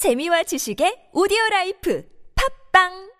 재미와 지식의 오디오 라이프 팝빵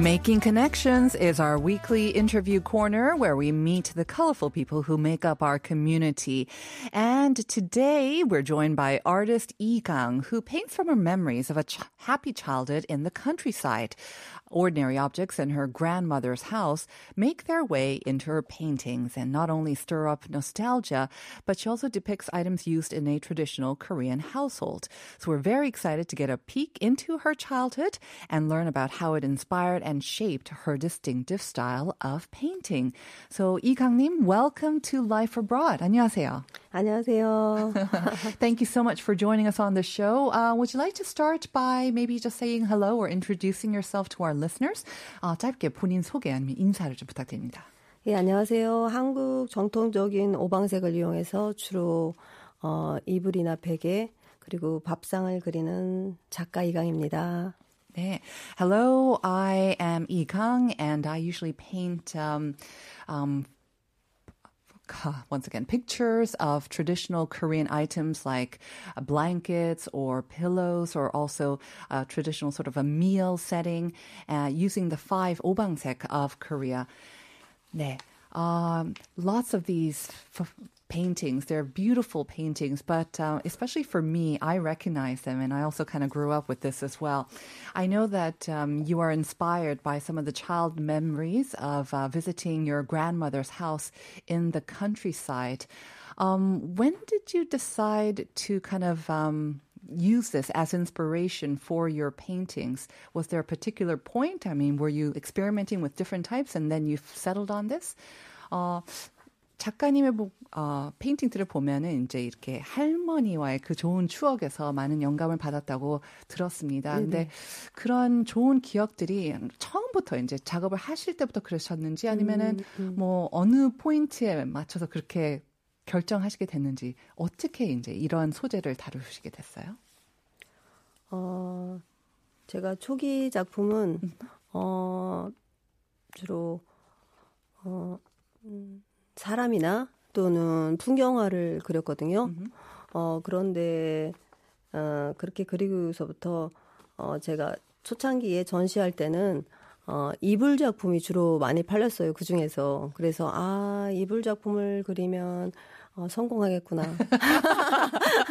Making Connections is our weekly interview corner where we meet the colorful people who make up our community. And today we're joined by artist Yi Gang, who paints from her memories of a ch- happy childhood in the countryside. Ordinary objects in her grandmother's house make their way into her paintings and not only stir up nostalgia, but she also depicts items used in a traditional Korean household. So we're very excited to get a peek into her childhood and learn about how it inspired and shaped her distinctive style of painting. So Lee Kang-nim, welcome to Life Abroad. 안녕하세요. 안녕하세요. Thank you so much for joining us on the show. Uh, would you like to start by maybe just saying hello or introducing yourself to our listeners? 어, 짧게 본인 소개 아니면 인사를 좀 부탁드립니다. 예, 안녕하세요. 한국 정통적인 오방색을 이용해서 주로 어, 이불이나 베개 그리고 밥상을 그리는 작가 이강입니다. 네. Hello, I am Yi Kang, and I usually paint um, um, once again, pictures of traditional Korean items like uh, blankets or pillows, or also a traditional sort of a meal setting, uh, using the five obangsek of Korea. 네. Um, lots of these f- paintings. They're beautiful paintings, but uh, especially for me, I recognize them, and I also kind of grew up with this as well. I know that um, you are inspired by some of the child memories of uh, visiting your grandmother's house in the countryside. Um, when did you decide to kind of um, use this as inspiration for your paintings? Was there a particular point? I mean, were you experimenting with different types and then you settled on this? 어, 작가님의 보, 어, 페인팅들을 보면은 이제 이렇게 할머니와의 그 좋은 추억에서 많은 영감을 받았다고 들었습니다. 네네. 근데 그런 좋은 기억들이 처음부터 이제 작업을 하실 때부터 그러셨는지 아니면은 음, 음. 뭐 어느 포인트에 맞춰서 그렇게 결정하시게 됐는지 어떻게 이제 이런 소재를 다루시게 됐어요? 어, 제가 초기 작품은 어 주로 어 음, 사람이나 또는 풍경화를 그렸거든요. 어 그런데 어 그렇게 그리고서부터 어 제가 초창기에 전시할 때는 어, 이불 작품이 주로 많이 팔렸어요. 그 중에서. 그래서, 아, 이불 작품을 그리면, 어, 성공하겠구나.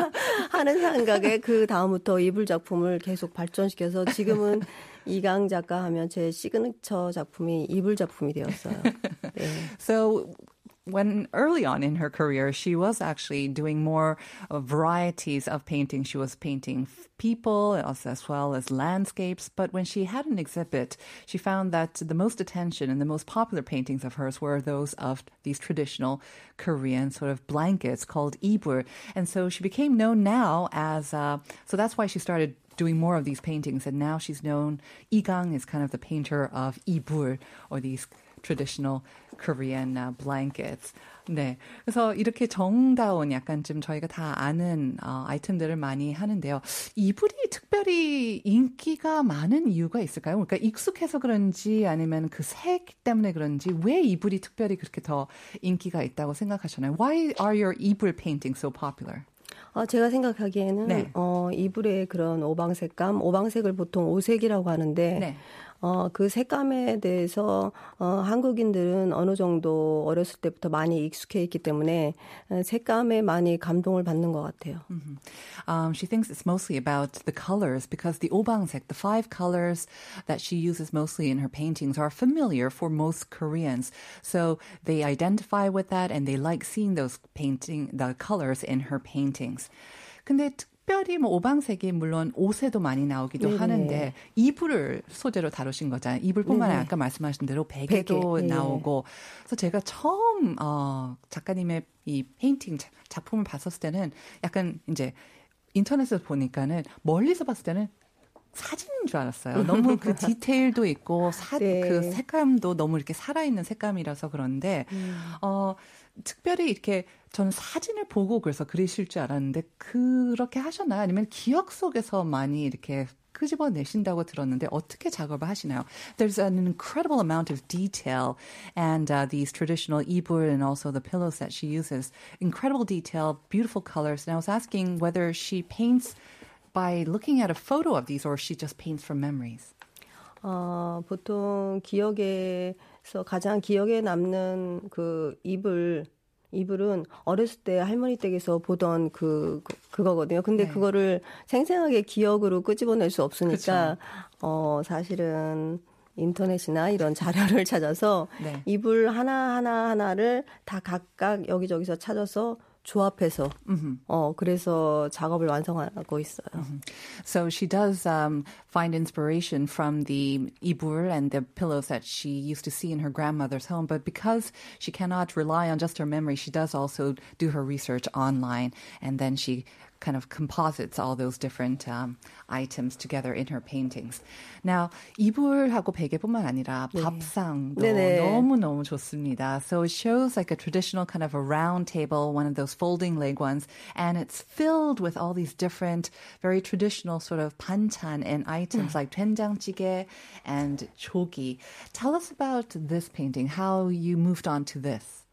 하는 생각에 그 다음부터 이불 작품을 계속 발전시켜서 지금은 이강 작가 하면 제 시그니처 작품이 이불 작품이 되었어요. 네. So, when early on in her career, she was actually doing more varieties of painting. She was painting people as, as, well as landscapes. But when she had an exhibit, she found that the most attention and the most popular paintings of hers were those of these traditional Korean sort of blankets called ibur. And so she became known now as, uh, so that's why she started doing more of these paintings. And now she's known, Igang is kind of the painter of ibur or these traditional Korean uh, blankets. 네. 그래서 이렇게 정다운 약간 좀 저희가 다 아는 어, 아이템들을 많이 하는데요. 이불이 특별히 인기가 많은 이유가 있을까요? 그러니까 익숙해서 그런지 아니면 그 색 때문에 그런지 왜 이불이 특별히 그렇게 더 인기가 있다고 생각하시나요? Why are your 이불 paintings so popular? 어, 제가 생각하기에는 네. 어, 이불의 그런 오방색감, 오방색을 보통 오색이라고 하는데 네. 어, 그 색감에 대해서 어, 한국인들은 어느 정도 어렸을 때부터 많이 익숙해 있기 때문에 색감에 많이 감동을 받는 것 같아요. Mm-hmm. Um, she thinks it's mostly about the colors because the 오방색, the five colors that she uses mostly in her paintings are familiar for most Koreans. So they identify with that and they like seeing those painting, the colors in her paintings. 근데 특별히 뭐 오방색이 물론 옷에도 많이 나오기도 네네. 하는데 이불을 소재로 다루신 거잖아요. 이불뿐만 아니라 아까 말씀하신 대로 베개도 베개. 나오고. 그래서 제가 처음 어 작가님의 이 페인팅 작품을 봤었을 때는 약간 이제 인터넷에서 보니까는 멀리서 봤을 때는 사진인 줄 알았어요. 너무 그 디테일도 있고 사, 네. 그 색감도 너무 이렇게 살아있는 색감이라서 그런데 음. 어 특별히 이렇게 저는 사진을 보고 그래서 그리실 줄 알았는데 그렇게 하셨나요? 아니면 기억 속에서 많이 이렇게 끄집어내신다고 들었는데 어떻게 작업을 하시나요? There's an incredible amount of detail and uh, these traditional 이불 and also the pillows that she uses. Incredible detail, beautiful colors. And I was asking whether she paints by looking at a photo of these or she just paints from memories. 어, 보통 기억에서 가장 기억에 남는 그 이불 이불은 어렸을 때 할머니 댁에서 보던 그, 그 그거거든요. 근데 네. 그거를 생생하게 기억으로 끄집어낼 수 없으니까 그쵸. 어 사실은 인터넷이나 이런 자료를 찾아서 네. 이불 하나 하나 하나를 다 각각 여기저기서 찾아서 조합해서 mm-hmm. 어 그래서 작업을 완성하고 있어요. Mm-hmm. So she does um, find inspiration from the ibur and the pillows that she used to see in her grandmother's home, but because she cannot rely on just her memory, she does also do her research online, and then she kind of composites all those different um, items together in her paintings. Now, 이불하고 베개뿐만 아니라 네. 밥상도 너무너무 좋습니다. So it shows like a traditional kind of a round table, one of those folding leg ones, and it's filled with all these different, very traditional sort of 반찬 and items like 된장찌개 and 조기. Tell us about this painting, how you moved on to this.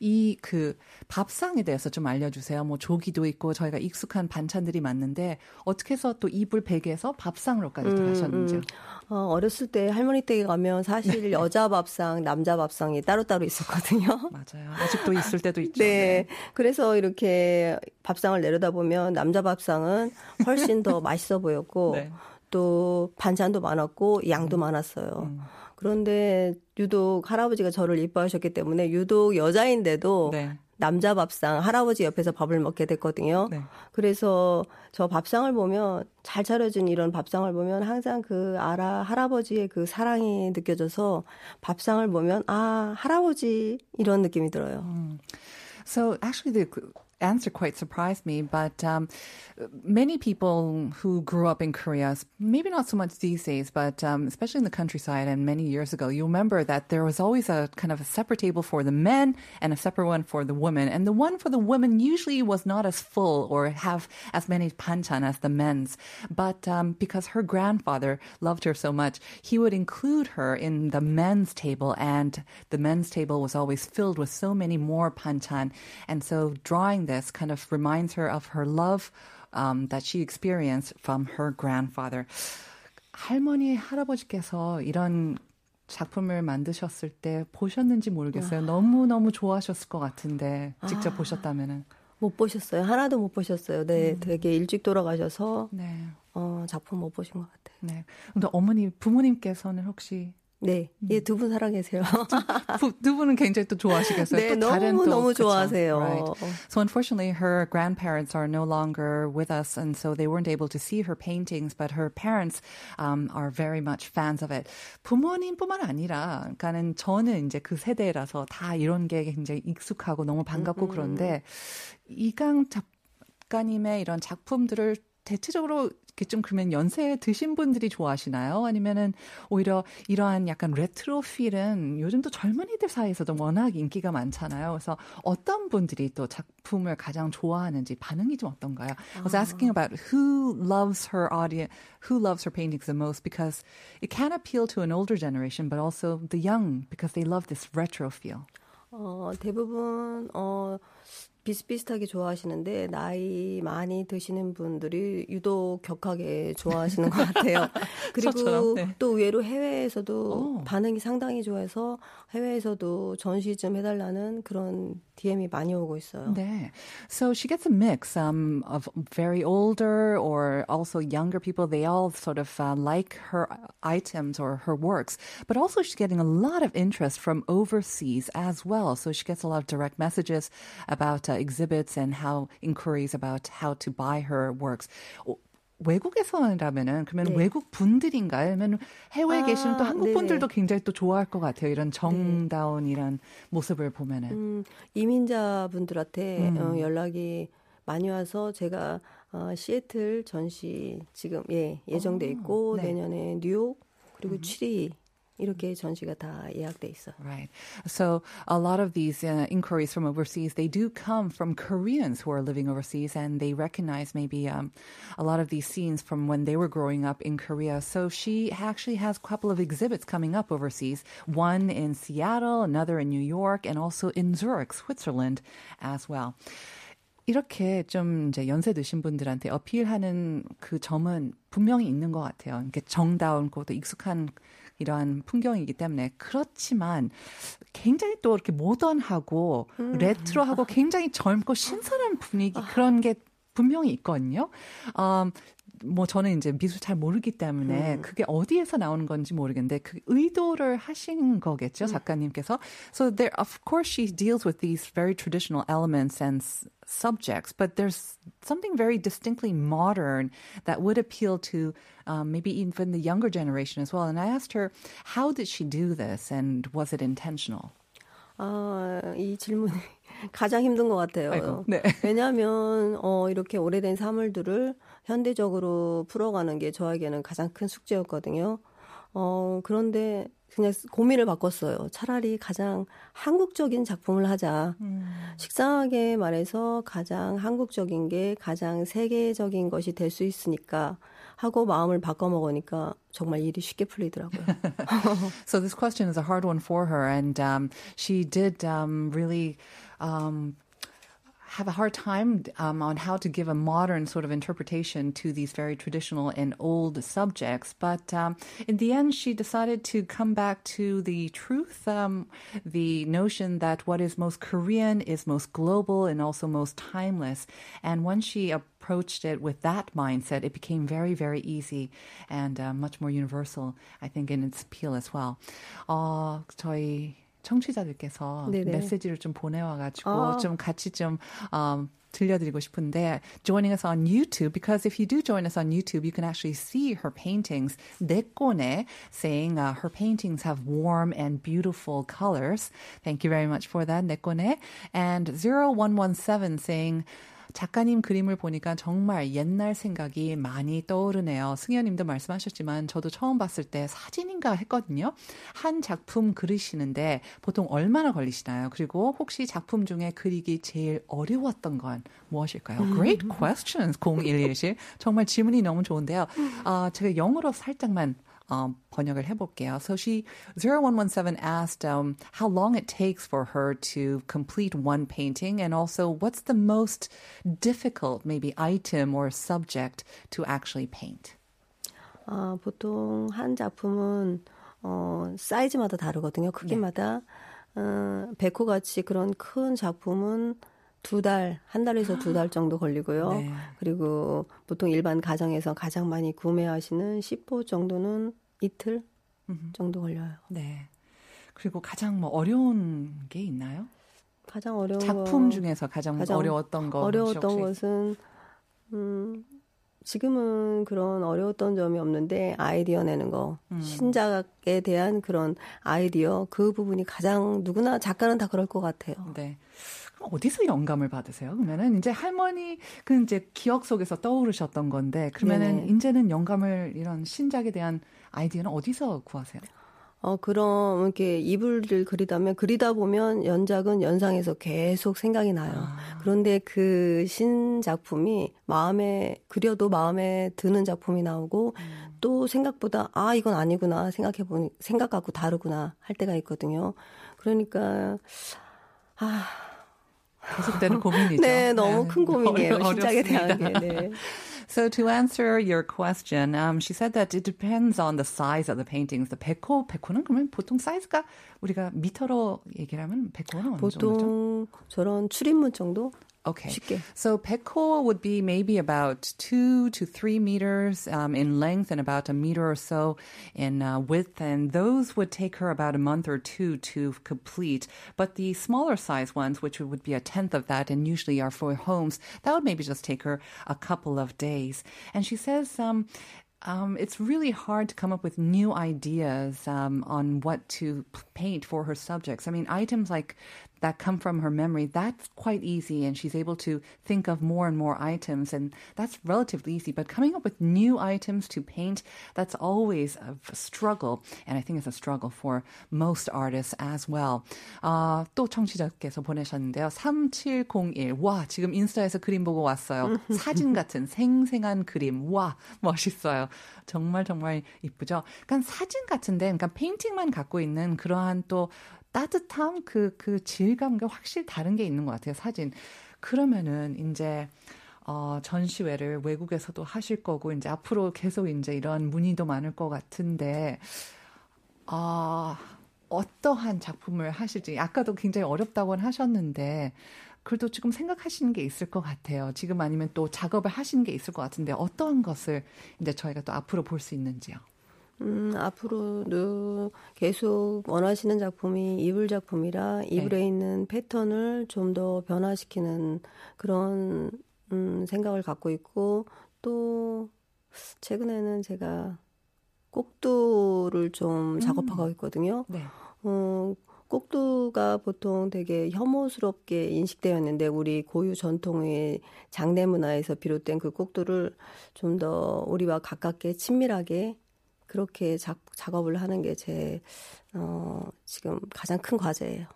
이 그 밥상에 대해서 좀 알려주세요. 뭐 조기도 있고 저희가 익숙한 반찬들이 많는데 어떻게 해서 또 이불 베개에서 밥상으로까지 음, 가셨는지요? 음. 어, 어렸을 때 할머니 댁에 가면 사실 네. 여자 밥상, 남자 밥상이 따로따로 있었거든요. 맞아요. 아직도 있을 때도 있죠. 네. 네. 그래서 이렇게 밥상을 내려다보면 남자 밥상은 훨씬 더 맛있어 보였고 네. 또 반찬도 많았고 양도 음. 많았어요. 음. 그런데 유독 할아버지가 저를 이뻐하셨기 때문에 유독 여자인데도 네. 남자 밥상 할아버지 옆에서 밥을 먹게 됐거든요. 네. 그래서 저 밥상을 보면 잘 차려진 이런 밥상을 보면 항상 그 아라 할아버지의 그 사랑이 느껴져서 밥상을 보면 아 할아버지 이런 느낌이 들어요. 음. So actually the answer quite surprised me, but um, many people who grew up in Korea, maybe not so much these days, but um, especially in the countryside and many years ago, you remember that there was always a kind of a separate table for the men and a separate one for the women. And the one for the women usually was not as full or have as many panchan as the men's. But um, because her grandfather loved her so much, he would include her in the men's table, and the men's table was always filled with so many more panchan. And so drawing this kind of reminds her of her love um, that she experienced from her grandfather. 할머니, 할아버지께서 이런 작품을 만드셨을 때 보셨는지 모르겠어요. 너무 너무 좋아하셨을 것 같은데 직접 아, 보셨다면은 못 보셨어요. 하나도 못 보셨어요. 네, 음. 되게 일찍 돌아가셔서 네. 어, 작품 못 보신 것 같아요. 네. 근데 어머니 부모님께서는 혹시 네, 예, 두 분 사랑하세요. 두, 두 분은 굉장히 또 좋아하시겠어요. 네, 또 다른 너무 또, 너무 좋아하세요. Right. So unfortunately, her grandparents are no longer with us, and so they weren't able to see her paintings. But her parents um, are very much fans of it. 부모님뿐만 아니라, 그러니까는 저는 이제 그 세대라서 다 이런 게 굉장히 익숙하고 너무 반갑고 음, 그런데 이강 작가님의 이런 작품들을 대체적으로 이렇게 좀 그러면 연세 드신 분들이 좋아하시나요? 아니면은 오히려 이러한 약간 레트로 필은 요즘도 젊은이들 사이에서도 워낙 인기가 많잖아요. 그래서 어떤 분들이 또 작품을 가장 좋아하는지 반응이 좀 어떤가요? I was asking about who loves her audience, who loves her paintings the most because it can appeal to an older generation, but also the young because they love this retro feel. 어, 대부분 어 비슷비슷하게 좋아하시는데 나이 많이 드시는 분들이 유독 격하게 좋아하시는 것 같아요. 그리고 네. 또 의외로 해외에서도 오. 반응이 상당히 좋아해서 해외에서도 전시 좀 해달라는 그런 DM이 많이 오고 있어요. 네. So she gets a mix um, of very older or also younger people. They all sort of uh, like her items or her works, but also she's getting a lot of interest from overseas as well. So she gets a lot of direct messages about uh, exhibits and how inquiries about how to buy her works. 외국에서라면은 그러면 네. 외국 분들인가요? 아니면 해외에 아, 계시는 또 한국 분들도 굉장히 또 좋아할 것 같아요. 이런 정다운 네. 이런 모습을 보면은 음, 이민자 분들한테 음. 어, 연락이 많이 와서 제가 어, 시애틀 전시 지금 예 예정돼 있고 오, 네. 내년에 뉴욕 그리고 음. 취리 이렇게 전시가 다 예약돼 있어요. Right. So a lot of these uh, inquiries from overseas, they do come from Koreans who are living overseas, and they recognize maybe um, a lot of these scenes from when they were growing up in Korea. So she actually has a couple of exhibits coming up overseas. One in Seattle, another in New York, and also in Zurich, Switzerland, as well. 이렇게 좀 이제 연세 드신 분들한테 어필하는 그 점은 분명히 있는 것 같아요. 이게 정다운고 또 익숙한 이러한 풍경이기 때문에 그렇지만 굉장히 또 이렇게 모던하고 음. 레트로하고 굉장히 젊고 신선한 분위기 그런 게 분명히 있거든요. 음, 뭐 저는 이제 미술 잘 모르기 때문에 음. 그게 어디에서 나오는 건지 모르겠는데 그 의도를 하신 거겠죠 작가님께서. So there, of course, she deals with these very traditional elements and subjects, but there's something very distinctly modern that would appeal to um, maybe even the younger generation as well. And I asked her, how did she do this, and was it intentional? 아, 이 질문이 가장 힘든 것 같아요. 아이고, 네. 왜냐하면 어, 이렇게 오래된 사물들을 현대적으로 풀어가는 게 저에게는 가장 큰 숙제였거든요. 어, 그런데 그냥 고민을 바꿨어요. 차라리 가장 한국적인 작품을 하자. 음. 식상하게 말해서 가장 한국적인 게 가장 세계적인 것이 될 수 있으니까 하고 마음을 바꿔 먹으니까 정말 일이 쉽게 풀리더라고요. so this question is a hard one for her and um, she did um, really um, have a hard time um, on how to give a modern sort of interpretation to these very traditional and old subjects. But um, in the end, she decided to come back to the truth, um, the notion that what is most Korean is most global and also most timeless. And when she approached it with that mindset, it became very, very easy and uh, much more universal, I think, in its appeal as well. Uh, 저희 청취자들께서 네네. 메시지를 좀 보내와가지고 아. 좀 같이 좀 um, 들려드리고 싶은데 joining us on YouTube because if you do join us on YouTube you can actually see her paintings 내꺼네 saying uh, her paintings have warm and beautiful colors thank you very much for that 내꺼네 and 0117 saying 작가님 그림을 보니까 정말 옛날 생각이 많이 떠오르네요. 승현님도 말씀하셨지만 저도 처음 봤을 때 사진인가 했거든요. 한 작품 그리시는데 보통 얼마나 걸리시나요? 그리고 혹시 작품 중에 그리기 제일 어려웠던 건 무엇일까요? Great questions, 0117. 정말 질문이 너무 좋은데요. 아, 제가 영어로 살짝만 um, 번역을 해볼게요. So she 0117 asked um, how long it takes for her to complete one painting, and also what's the most difficult maybe item or subject to actually paint. 아, 보통 한 작품은 어, 사이즈마다 다르거든요. 크기마다. 네. 어, 백호 같이 그런 큰 작품은 두 달, 한 달에서 두 달 정도 걸리고요. 네. 그리고 보통 일반 가정에서 가장 많이 구매하시는 10호 정도는 이틀 정도 걸려요. 네. 그리고 가장 뭐 어려운 게 있나요? 가장 어려운 작품 중에서 가장, 가장 어려웠던 거 어려웠던 것은 음 지금은 그런 어려웠던 점이 없는데 아이디어 내는 거 음. 신작에 대한 그런 아이디어 그 부분이 가장 누구나 작가는 다 그럴 것 같아요. 네. 어디서 영감을 받으세요? 그러면은 이제 할머니 그 이제 기억 속에서 떠오르셨던 건데 그러면은 네네. 이제는 영감을 이런 신작에 대한 아이디어는 어디서 구하세요? 어, 그럼 이렇게 이불을 그리다면 그리다 보면 연작은 연상에서 계속 생각이 나요. 아. 그런데 그 신작품이 마음에 그려도 마음에 드는 작품이 나오고 음. 또 생각보다 아 이건 아니구나 생각해 보니 생각 갖고 다르구나 할 때가 있거든요. 그러니까 아 계속되는 고민이죠. 네, 너무 큰 고민이에요. 신작에 대한 게. 네. So to answer your question, um, she said that it depends on the size of the paintings. The 백호, 백호는 그러면 보통 사이즈가 우리가 미터로 얘기를 하면 백호는 어느 보통 정도죠? 저런 출입문 정도? Okay. 쉽게. So Pekko would be maybe about two to three meters um, in length and about a meter or so in uh, width. And those would take her about a month or two to complete. But the smaller size ones, which would be a tenth of that and usually are for homes, that would maybe just take her a couple of days. And she says, um, um, it's really hard to come up with new ideas um, on what to paint for her subjects. I mean, items like that come from her memory, that's quite easy. And she's able to think of more and more items. And that's relatively easy. But coming up with new items to paint, that's always a struggle. And I think it's a struggle for most artists as well. 아, 또 청취자께서 보내셨는데요. 3701. 와, 지금 인스타에서 그림 보고 왔어요. 사진 같은 생생한 그림. 와, 멋있어요. 정말 정말 이쁘죠? 그러니까 사진 같은데, 그러니까 페인팅만 갖고 있는 그러한 또 따뜻함, 그, 그 질감과 확실히 다른 게 있는 것 같아요, 사진. 그러면은, 이제, 어, 전시회를 외국에서도 하실 거고, 이제 앞으로 계속 이제 이런 문의도 많을 것 같은데, 어, 어떠한 작품을 하실지, 아까도 굉장히 어렵다고 하셨는데, 그래도 지금 생각하시는 게 있을 것 같아요. 지금 아니면 또 작업을 하시는 게 있을 것 같은데, 어떠한 것을 이제 저희가 또 앞으로 볼 수 있는지요? 음, 앞으로도 계속 원하시는 작품이 이불 작품이라 이불에 네. 있는 패턴을 좀 더 변화시키는 그런 음, 생각을 갖고 있고 또 최근에는 제가 꼭두를 좀 음. 작업하고 있거든요. 네. 어, 꼭두가 보통 되게 혐오스럽게 인식되어 있는데 우리 고유 전통의 장례 문화에서 비롯된 그 꼭두를 좀 더 우리와 가깝게 친밀하게 그렇게 작, 작업을 하는 게 제, 어, 지금 가장 큰 과제예요.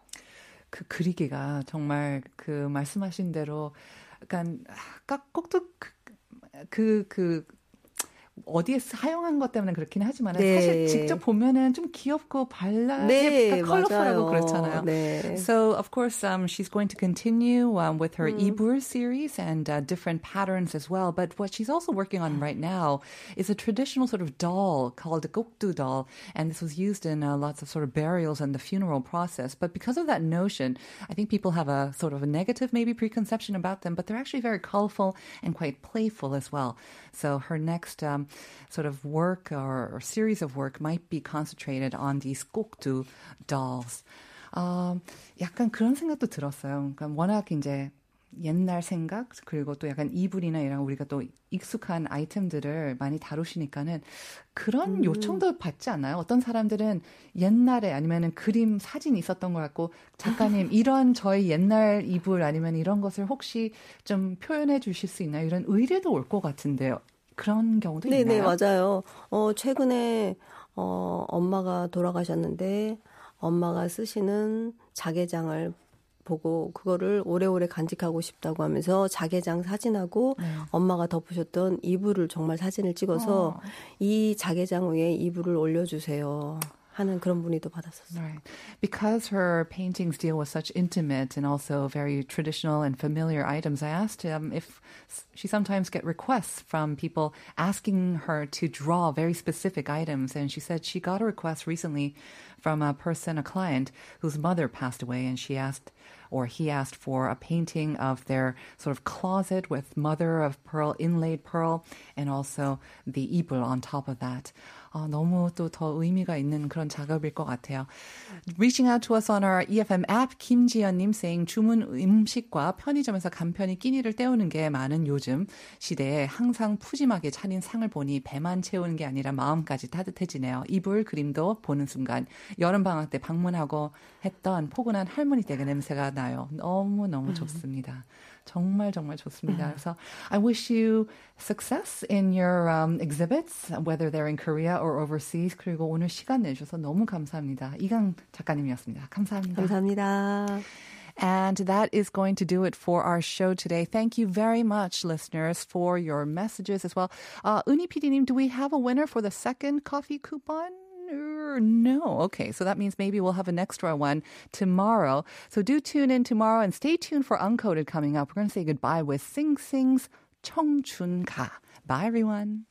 그 그리기가 정말 그 말씀하신 대로 약간 꼭도 그, 그, 그 어디에 사용한 것 때문에 그렇긴 하지만 네. 사실 직접 보면은 좀 귀엽고 발랄, 네, 컬러풀하고 그렇잖아요. 네. So of course, um, she's going to continue um, with her mm. Ibur series and uh, different patterns as well. But what she's also working on right now is a traditional sort of doll called a gokdu doll, and this was used in uh, lots of sort of burials and the funeral process. But because of that notion, I think people have a sort of a negative maybe preconception about them, but they're actually very colorful and quite playful as well. So her next um, sort of work or, or, series of work might be concentrated on these 꼭두 dolls. 어, 약간 그런 생각도 들었어요. 그러니까 워낙 이제 옛날 생각 그리고 또 약간 이불이나 이런 우리가 또 익숙한 아이템들을 많이 다루시니까는 그런 음. 요청도 받지 않나요? 어떤 사람들은 옛날에 아니면은 그림 사진 있었던 것 같고 작가님 이런 저희 옛날 이불 아니면 이런 것을 혹시 좀 표현해 주실 수 있나요? 이런 의뢰도 올 것 같은데요. 그런 경우도 네네, 있나요? 네, 맞아요. 어, 최근에 어, 엄마가 돌아가셨는데 엄마가 쓰시는 자개장을 보고 그거를 오래오래 간직하고 싶다고 하면서 자개장 사진하고 네. 엄마가 덮으셨던 이불을 정말 사진을 찍어서 어. 이 자개장 위에 이불을 올려주세요. 하는 그런 문의도 받았었어요. Right. Because her paintings deal with such intimate and also very traditional and familiar items, I asked him if she sometimes get requests from people asking her to draw very specific items. And she said she got a request recently from a person, a client, whose mother passed away, and she asked or he asked for a painting of their sort of closet with mother of pearl, inlaid pearl, and also the ibul on top of that. 어, 너무 또 더 의미가 있는 그런 작업일 것 같아요. Reaching out to us on our EFM app, 김지연님 saying 주문 음식과 편의점에서 간편히 끼니를 때우는 게 많은 요즘 시대에 항상 푸짐하게 차린 상을 보니 배만 채우는 게 아니라 마음까지 따뜻해지네요. 이불 그림도 보는 순간 여름 방학 때 방문하고 했던 포근한 할머니 댁의 냄새가 나요. 너무 너무 좋습니다. 정말 정말 좋습니다. 그래서 I wish you success in your um, exhibits, whether they're in Korea or overseas. 그리고 오늘 시간 내주셔서 너무 감사합니다. 이강 작가님이었습니다. 감사합니다. 감사합니다. And that is going to do it for our show today. Thank you very much, listeners, for your messages as well. Uh, Uni PD님, do we have a winner for the second coffee coupon? No. Okay. So that means maybe we'll have an extra one tomorrow. So do tune in tomorrow and stay tuned for Uncoded coming up. We're going to say goodbye with Sing Sing's 청춘가. Bye, everyone.